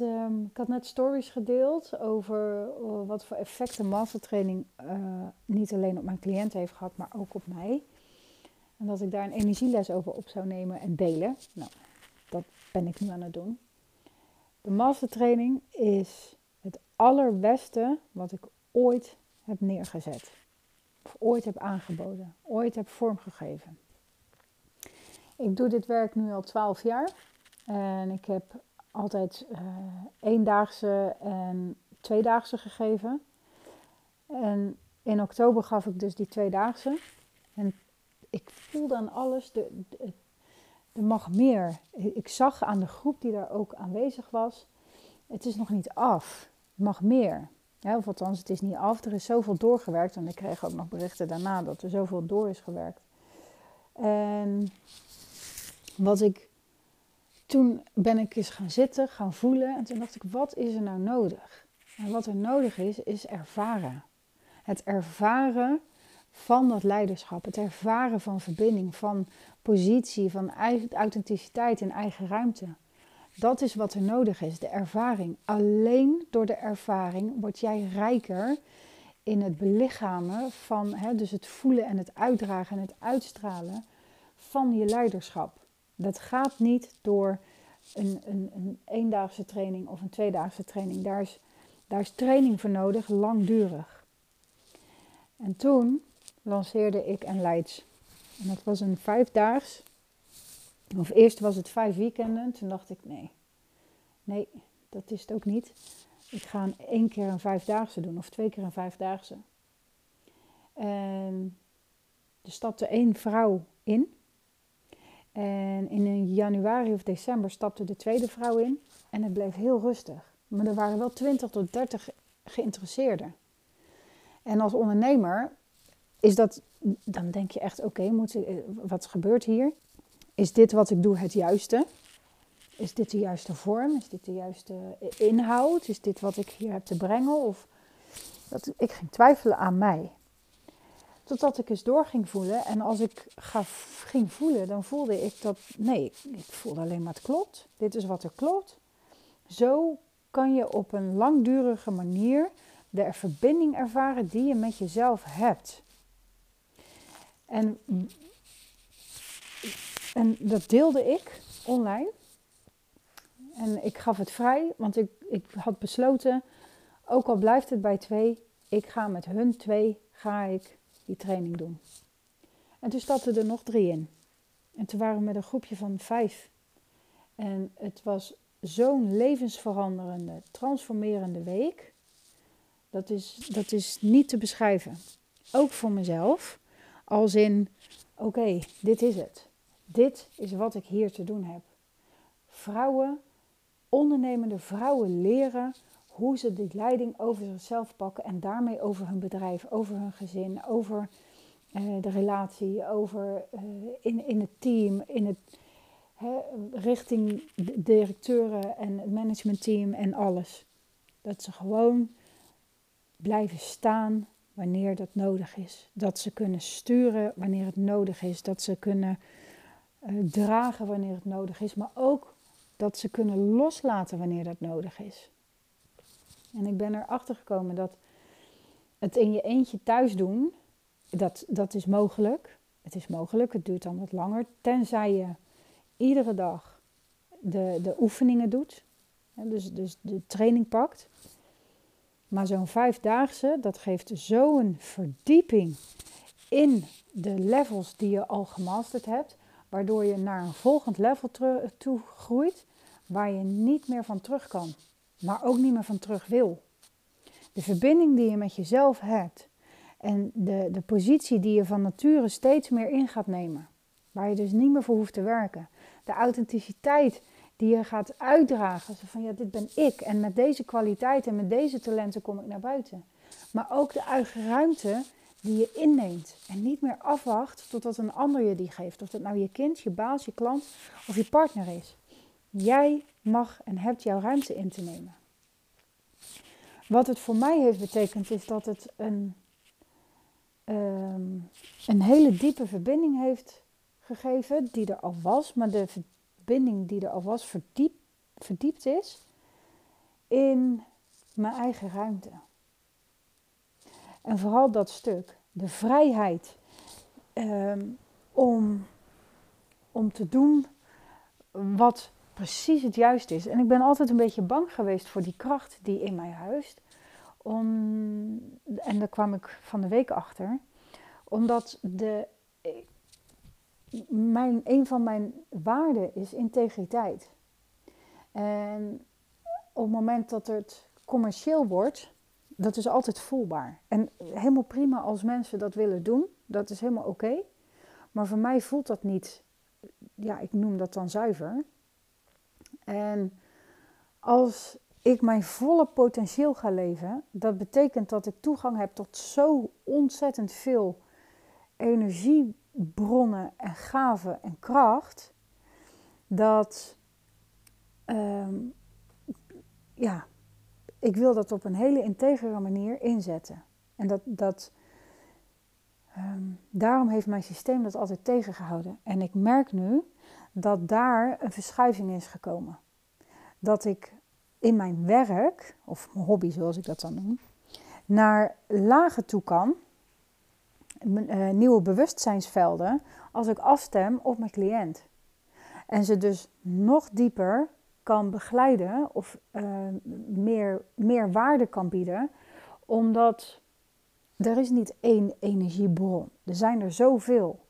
ehm, ik had net stories gedeeld over eh, wat voor effecten mastertraining uh, niet alleen op mijn cliënten heeft gehad, maar ook op mij. En dat ik daar een energieles over op zou nemen en delen. Nou, dat ben ik nu aan het doen. De mastertraining is het allerbeste wat ik ooit heb neergezet. Of ooit heb aangeboden. Ooit heb vormgegeven. Ik doe dit werk nu al 12 jaar. En ik heb altijd uh, eendaagse en tweedaagse gegeven. En in oktober gaf ik dus die tweedaagse. En ik voelde aan alles, de, de, mag meer. Ik zag aan de groep die daar ook aanwezig was, het is nog niet af. Het mag meer. Ja, of althans, het is niet af. Er is zoveel doorgewerkt. En ik kreeg ook nog berichten daarna dat er zoveel door is gewerkt. En wat ik toen ben ik eens gaan zitten, gaan voelen. En toen dacht ik, wat is er nou nodig? En wat er nodig is, is ervaren. Het ervaren van dat leiderschap. Het ervaren van verbinding, van positie, van authenticiteit en eigen ruimte. Dat is wat er nodig is, de ervaring. Alleen door de ervaring word jij rijker in het belichamen van, hè, dus het voelen en het uitdragen en het uitstralen van je leiderschap. Dat gaat niet door een, een, een eendaagse training of een tweedaagse training. Daar is, daar is training voor nodig, langdurig. En toen lanceerde ik een Leids. En dat was een vijfdaags. Of eerst was het vijf weekenden. Toen dacht ik, nee, nee, dat is het ook niet. Ik ga een één keer een vijfdaagse doen of twee keer een vijfdaagse. En er stapte één vrouw in. En in januari of december stapte de tweede vrouw in en het bleef heel rustig. Maar er waren wel 20 tot 30 geïnteresseerden. En als ondernemer is dat, dan denk je echt: oké, okay, wat gebeurt hier? Is dit wat ik doe het juiste? Is dit de juiste vorm? Is dit de juiste inhoud? Is dit wat ik hier heb te brengen? Of dat, ik ging twijfelen aan mij. Totdat ik eens door ging voelen. En als ik ging voelen, dan voelde ik dat. Nee, ik voelde alleen maar het klopt. Dit is wat er klopt. Zo kan je op een langdurige manier de verbinding ervaren die je met jezelf hebt. En, en dat deelde ik online. En ik gaf het vrij, want ik, ik had besloten, ook al blijft het bij twee, ik ga met hun twee, ga ik die training doen. En toen stapten er nog drie in. En toen waren we met een groepje van vijf. En het was zo'n levensveranderende, transformerende week. Dat is, dat is niet te beschrijven. Ook voor mezelf. Als in, oké, dit is het. Dit is wat ik hier te doen heb. Vrouwen, ondernemende vrouwen leren hoe ze die leiding over zichzelf pakken en daarmee over hun bedrijf, over hun gezin, over uh, de relatie, over uh, in, in het team, in het, hè, richting de directeuren en het managementteam en alles. Dat ze gewoon blijven staan wanneer dat nodig is. Dat ze kunnen sturen wanneer het nodig is. Dat ze kunnen uh, dragen wanneer het nodig is. Maar ook dat ze kunnen loslaten wanneer dat nodig is. En ik ben erachter gekomen dat het in je eentje thuis doen, dat, dat is mogelijk. Het is mogelijk, het duurt dan wat langer. Tenzij je iedere dag de, de oefeningen doet. Dus, dus de training pakt. Maar zo'n vijfdaagse, dat geeft zo'n verdieping in de levels die je al gemasterd hebt. Waardoor je naar een volgend level toe groeit waar je niet meer van terug kan maar ook niet meer van terug wil. De verbinding die je met jezelf hebt en de, de positie die je van nature steeds meer in gaat nemen, waar je dus niet meer voor hoeft te werken. De authenticiteit die je gaat uitdragen, van ja, dit ben ik en met deze kwaliteit en met deze talenten kom ik naar buiten. Maar ook de eigen ruimte die je inneemt en niet meer afwacht totdat een ander je die geeft. Of dat nou je kind, je baas, je klant of je partner is. Jij mag en hebt jouw ruimte in te nemen. Wat het voor mij heeft betekend is dat het een, ehm, een hele diepe verbinding heeft gegeven, die er al was, maar de verbinding die er al was verdiep, verdiept is. in mijn eigen ruimte. En vooral dat stuk, de vrijheid ehm, om, om te doen wat precies het juiste is. En ik ben altijd een beetje bang geweest voor die kracht die in mij huist. En daar kwam ik van de week achter. Omdat de, mijn, een van mijn waarden is integriteit. En op het moment dat het commercieel wordt, dat is altijd voelbaar. En helemaal prima als mensen dat willen doen, dat is helemaal oké. Maar voor mij voelt dat niet, ja, ik noem dat dan zuiver. En als ik mijn volle potentieel ga leven, dat betekent dat ik toegang heb tot zo ontzettend veel energiebronnen en gaven en kracht, dat ehm, ja, ik wil dat op een hele integere manier inzetten. En dat, dat ehm, daarom heeft mijn systeem dat altijd tegengehouden. En ik merk nu dat daar een verschuiving is gekomen. Dat ik in mijn werk, of mijn hobby zoals ik dat dan noem, naar lagen toe kan, uh, nieuwe bewustzijnsvelden, als ik afstem op mijn cliënt. En ze dus nog dieper kan begeleiden of uh, meer, meer waarde kan bieden, omdat er is niet één energiebron. Er zijn er zoveel.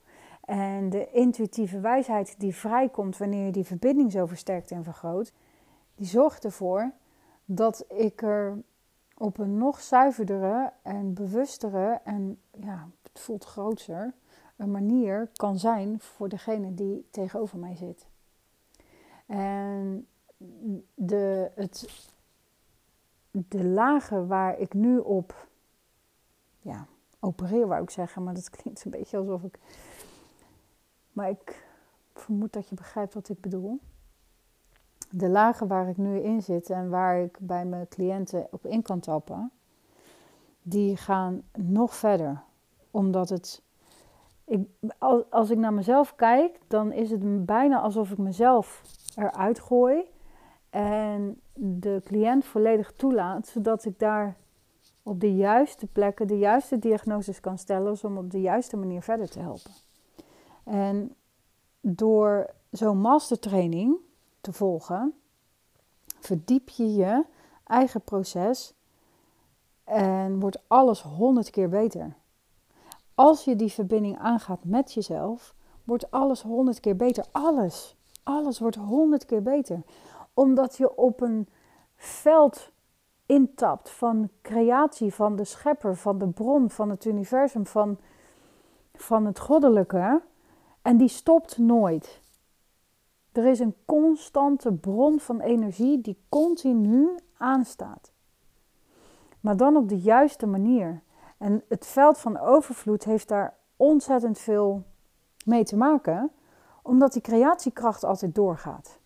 En de intuïtieve wijsheid die vrijkomt wanneer je die verbinding zo versterkt en vergroot, die zorgt ervoor dat ik er op een nog zuiverdere en bewustere en ja, het voelt groter, een manier kan zijn voor degene die tegenover mij zit. En de, het, de lagen waar ik nu op ja, opereer, wou ik zeggen, maar dat klinkt een beetje alsof ik. Maar ik vermoed dat je begrijpt wat ik bedoel. De lagen waar ik nu in zit en waar ik bij mijn cliënten op in kan tappen, die gaan nog verder. Omdat het. Ik, als ik naar mezelf kijk, dan is het bijna alsof ik mezelf eruit gooi en de cliënt volledig toelaat, zodat ik daar op de juiste plekken de juiste diagnoses kan stellen, om op de juiste manier verder te helpen. En door zo'n mastertraining te volgen, verdiep je je eigen proces en wordt alles honderd keer beter. Als je die verbinding aangaat met jezelf, wordt alles honderd keer beter. Alles. Alles wordt honderd keer beter omdat je op een veld intapt van creatie, van de schepper, van de bron, van het universum, van, van het goddelijke. En die stopt nooit. Er is een constante bron van energie die continu aanstaat. Maar dan op de juiste manier. En het veld van overvloed heeft daar ontzettend veel mee te maken, omdat die creatiekracht altijd doorgaat.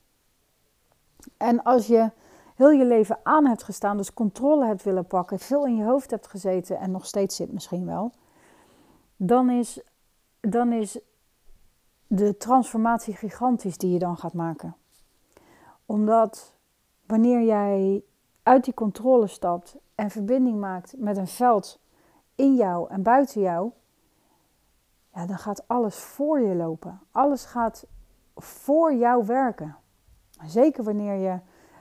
En als je heel je leven aan hebt gestaan, dus controle hebt willen pakken, veel in je hoofd hebt gezeten en nog steeds zit misschien wel, dan is, dan is de transformatie gigantisch die je dan gaat maken. Omdat wanneer jij uit die controle stapt en verbinding maakt met een veld in jou en buiten jou, ja, dan gaat alles voor je lopen. Alles gaat voor jou werken. Zeker wanneer je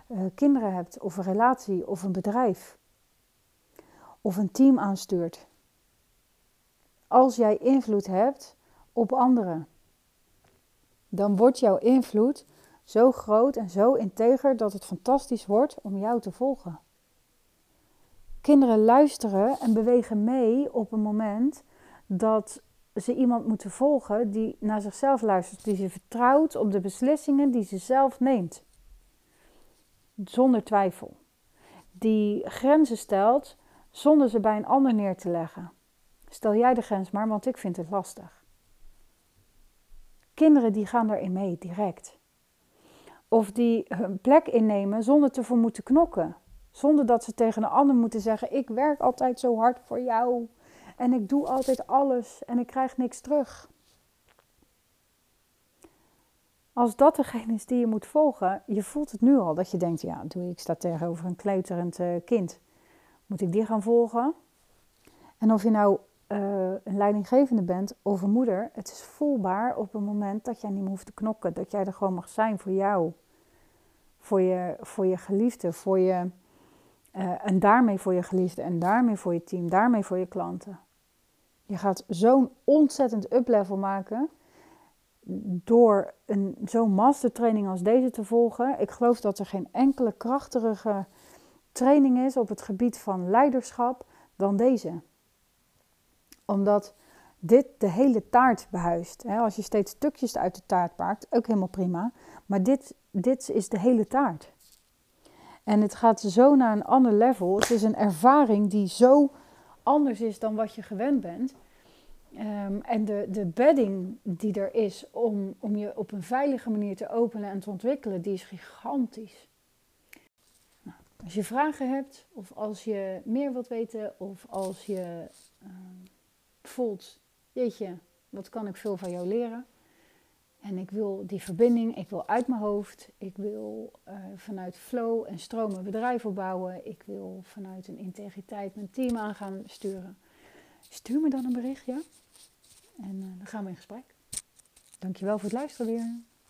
uh, kinderen hebt, of een relatie, of een bedrijf, of een team aanstuurt. Als jij invloed hebt op anderen, dan wordt jouw invloed zo groot en zo integer dat het fantastisch wordt om jou te volgen. Kinderen luisteren en bewegen mee op een moment dat ze iemand moeten volgen die naar zichzelf luistert, die ze vertrouwt op de beslissingen die ze zelf neemt. Zonder twijfel. Die grenzen stelt zonder ze bij een ander neer te leggen. Stel jij de grens maar, want ik vind het lastig. Kinderen die gaan daarin mee, direct. Of die hun plek innemen zonder te voor moeten knokken. Zonder dat ze tegen een ander moeten zeggen: Ik werk altijd zo hard voor jou. En ik doe altijd alles en ik krijg niks terug. als dat degene is die je moet volgen, je voelt het nu al dat je denkt, ja, doe ik sta tegenover een kleuterend uh, kind. Moet ik die gaan volgen? En of je nou uh, een leidinggevende bent of een moeder, het is voelbaar op het moment dat jij niet meer hoeft te knokken. Dat jij er gewoon mag zijn voor jou. Voor je, voor je geliefde, voor je, uh, en daarmee voor je geliefde en daarmee voor je team, daarmee voor je klanten. Je gaat zo'n ontzettend uplevel maken door zo'n mastertraining als deze te volgen. Ik geloof dat er geen enkele krachtige training is op het gebied van leiderschap dan deze. Omdat dit de hele taart behuist. Als je steeds stukjes uit de taart maakt, ook helemaal prima. Maar dit, dit is de hele taart. En het gaat zo naar een ander level. Het is een ervaring die zo anders is dan wat je gewend bent. Um, en de, de bedding die er is om, om je op een veilige manier te openen en te ontwikkelen, die is gigantisch. Nou, als je vragen hebt, of als je meer wilt weten, of als je uh, voelt, jeetje, wat kan ik veel van jou leren? En ik wil die verbinding, ik wil uit mijn hoofd, ik wil uh, vanuit flow en stroom een bedrijf opbouwen, ik wil vanuit een integriteit mijn team aan gaan sturen. Stuur me dan een berichtje en uh, dan gaan we in gesprek. Dankjewel voor het luisteren weer.